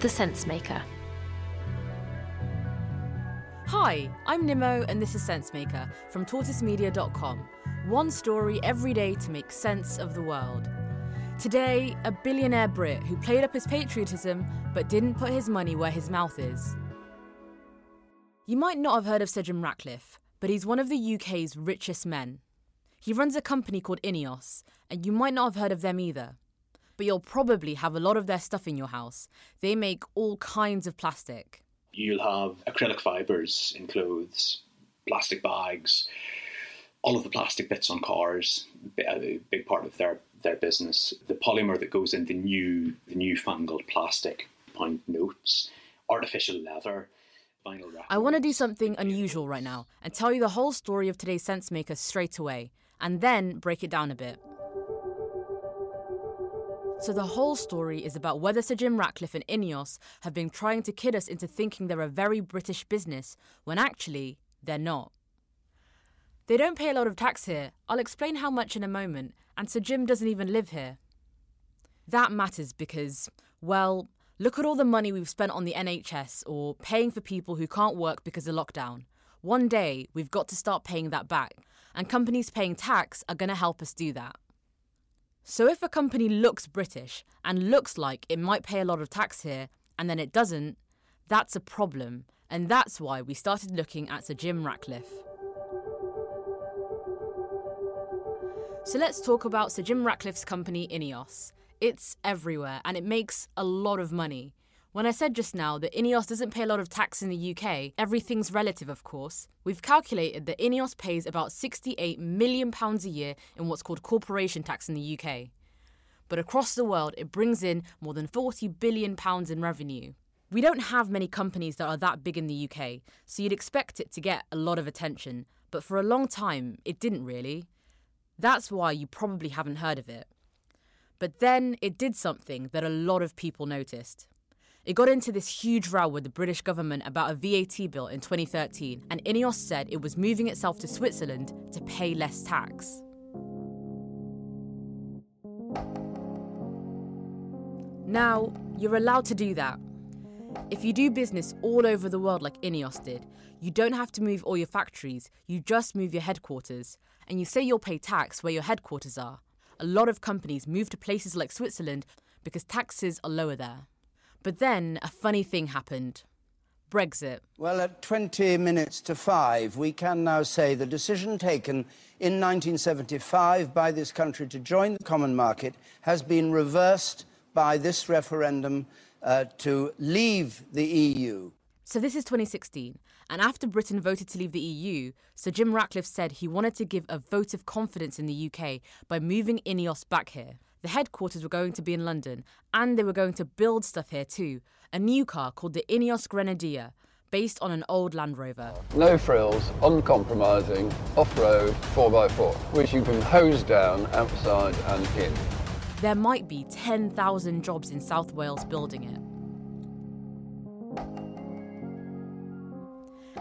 The Sensemaker. Hi, I'm Nimo, and this is Sensemaker from tortoisemedia.com. One story every day to make sense of the world. Today, a billionaire Brit who played up his patriotism but didn't put his money where his mouth is. You might not have heard of Jim Ratcliffe, but he's one of the UK's richest men. He runs a company called Ineos, and you might not have heard of them either. But you'll probably have a lot of their stuff in your house. They make all kinds of plastic. You'll have acrylic fibres in clothes, plastic bags, all of the plastic bits on cars, a uh, big part of their, their business. The polymer that goes in the new the newfangled plastic, pound notes, artificial leather, vinyl. I want to do something unusual right now and tell you the whole story of today's sense maker straight away, and then break it down a bit. So the whole story is about whether Sir Jim Ratcliffe and Ineos have been trying to kid us into thinking they're a very British business when actually they're not. They don't pay a lot of tax here. I'll explain how much in a moment, and Sir Jim doesn't even live here. That matters because, well, look at all the money we've spent on the NHS or paying for people who can't work because of lockdown. One day, we've got to start paying that back, and companies paying tax are going to help us do that. So if a company looks British and looks like it might pay a lot of tax here and then it doesn't, that's a problem. And that's why we started looking at Sir Jim Ratcliffe. So let's talk about Sir Jim Ratcliffe's company, Ineos. It's everywhere and it makes a lot of money. When I said just now that Ineos doesn't pay a lot of tax in the UK, everything's relative, of course. We've calculated that Ineos pays about £68 million a year in what's called corporation tax in the UK. But across the world, it brings in more than £40 billion in revenue. We don't have many companies that are that big in the UK, so you'd expect it to get a lot of attention, but for a long time, it didn't really. That's why you probably haven't heard of it. But then it did something that a lot of people noticed. It got into this huge row with the British government about a VAT bill in 2013, and Ineos said it was moving itself to Switzerland to pay less tax. Now, you're allowed to do that. If you do business all over the world like Ineos did, you don't have to move all your factories, you just move your headquarters. And you say you'll pay tax where your headquarters are. A lot of companies move to places like Switzerland because taxes are lower there. But then a funny thing happened. Brexit. Well, at 20 minutes to five, we can now say the decision taken in 1975 by this country to join the common market has been reversed by this referendum uh, to leave the EU. So this is 2016, and after Britain voted to leave the EU, Sir Jim Ratcliffe said he wanted to give a vote of confidence in the UK by moving Ineos back here. The headquarters were going to be in London, and they were going to build stuff here too. A new car called the Ineos Grenadier, based on an old Land Rover. No frills, uncompromising, off-road 4x4, which you can hose down outside and in. There might be 10,000 jobs in South Wales building it.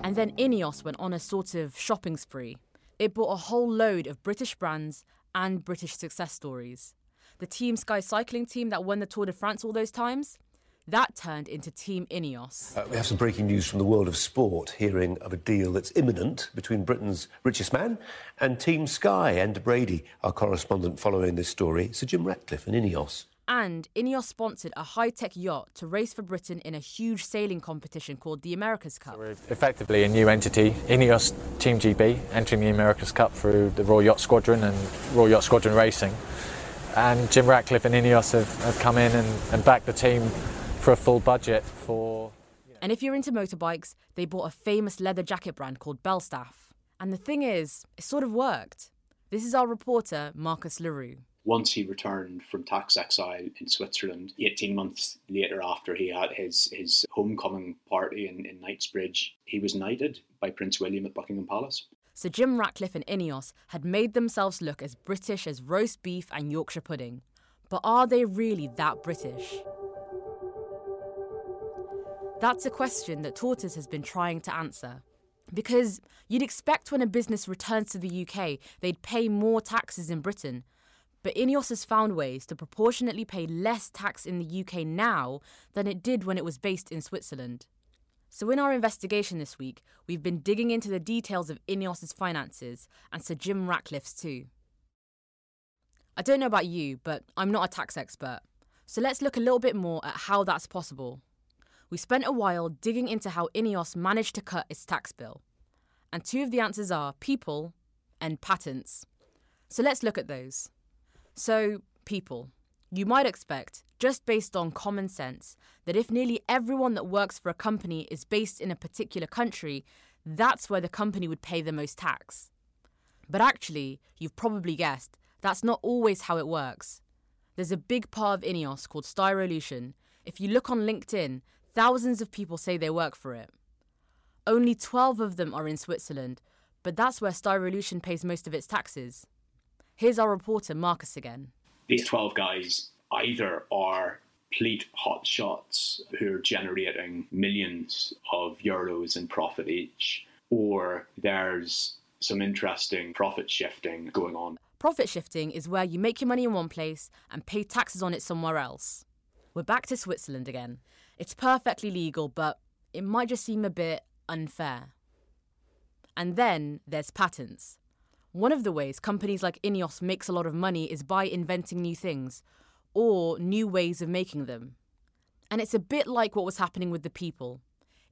And then Ineos went on a sort of shopping spree. It bought a whole load of British brands and British success stories. The Team Sky cycling team that won the Tour de France all those times, that turned into Team Ineos. Uh, we have some breaking news from the world of sport, hearing of a deal that's imminent between Britain's richest man and Team Sky. And Brady, our correspondent following this story, Sir Jim Ratcliffe and Ineos. And Ineos sponsored a high tech yacht to race for Britain in a huge sailing competition called the America's Cup. So we're effectively a new entity, Ineos Team GB, entering the America's Cup through the Royal Yacht Squadron and Royal Yacht Squadron Racing. And Jim Ratcliffe and Ineos have, have come in and, and backed the team for a full budget for. And if you're into motorbikes, they bought a famous leather jacket brand called Belstaff. And the thing is, it sort of worked. This is our reporter, Marcus Leroux. Once he returned from tax exile in Switzerland, 18 months later, after he had his, his homecoming party in, in Knightsbridge, he was knighted by Prince William at Buckingham Palace. Sir Jim Ratcliffe and Ineos had made themselves look as British as roast beef and Yorkshire pudding. But are they really that British? That's a question that Tortoise has been trying to answer. Because you'd expect when a business returns to the UK, they'd pay more taxes in Britain. But Ineos has found ways to proportionately pay less tax in the UK now than it did when it was based in Switzerland. So, in our investigation this week, we've been digging into the details of Ineos's finances and Sir Jim Ratcliffe's too. I don't know about you, but I'm not a tax expert. So, let's look a little bit more at how that's possible we spent a while digging into how Ineos managed to cut its tax bill. And two of the answers are people and patents. So let's look at those. So, people. You might expect, just based on common sense, that if nearly everyone that works for a company is based in a particular country, that's where the company would pay the most tax. But actually, you've probably guessed, that's not always how it works. There's a big part of Ineos called Styrolution. If you look on LinkedIn, Thousands of people say they work for it. Only 12 of them are in Switzerland, but that's where Styrolution pays most of its taxes. Here's our reporter, Marcus, again. These 12 guys either are complete hotshots who are generating millions of euros in profit each, or there's some interesting profit shifting going on. Profit shifting is where you make your money in one place and pay taxes on it somewhere else. We're back to Switzerland again. It's perfectly legal, but it might just seem a bit unfair. And then there's patents. One of the ways companies like Ineos makes a lot of money is by inventing new things or new ways of making them. And it's a bit like what was happening with the people.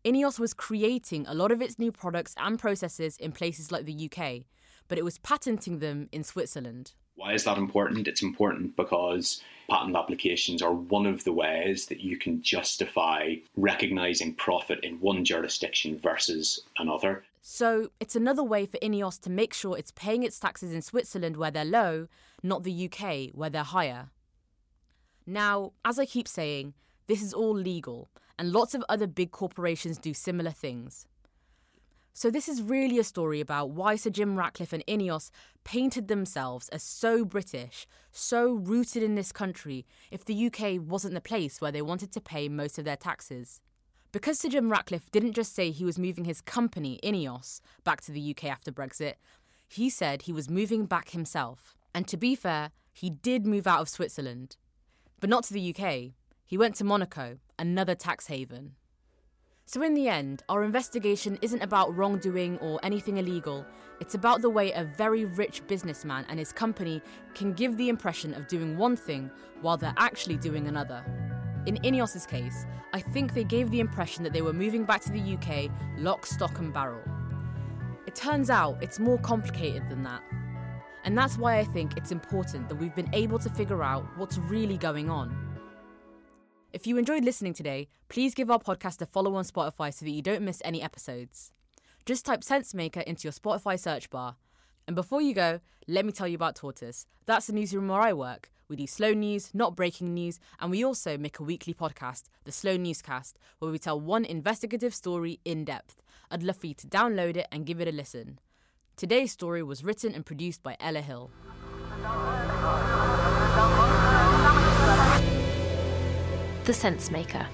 Ineos was creating a lot of its new products and processes in places like the UK, but it was patenting them in Switzerland. Why is that important? It's important because patent applications are one of the ways that you can justify recognizing profit in one jurisdiction versus another. So it's another way for Ineos to make sure it's paying its taxes in Switzerland where they're low, not the UK where they're higher. Now, as I keep saying, this is all legal, and lots of other big corporations do similar things. So, this is really a story about why Sir Jim Ratcliffe and Ineos painted themselves as so British, so rooted in this country, if the UK wasn't the place where they wanted to pay most of their taxes. Because Sir Jim Ratcliffe didn't just say he was moving his company, Ineos, back to the UK after Brexit, he said he was moving back himself. And to be fair, he did move out of Switzerland. But not to the UK. He went to Monaco, another tax haven. So, in the end, our investigation isn't about wrongdoing or anything illegal. It's about the way a very rich businessman and his company can give the impression of doing one thing while they're actually doing another. In Ineos's case, I think they gave the impression that they were moving back to the UK lock, stock, and barrel. It turns out it's more complicated than that. And that's why I think it's important that we've been able to figure out what's really going on. If you enjoyed listening today, please give our podcast a follow on Spotify so that you don't miss any episodes. Just type Sensemaker into your Spotify search bar. And before you go, let me tell you about Tortoise. That's the newsroom where I work. We do slow news, not breaking news, and we also make a weekly podcast, the Slow Newscast, where we tell one investigative story in depth. I'd love for you to download it and give it a listen. Today's story was written and produced by Ella Hill. the Sensemaker.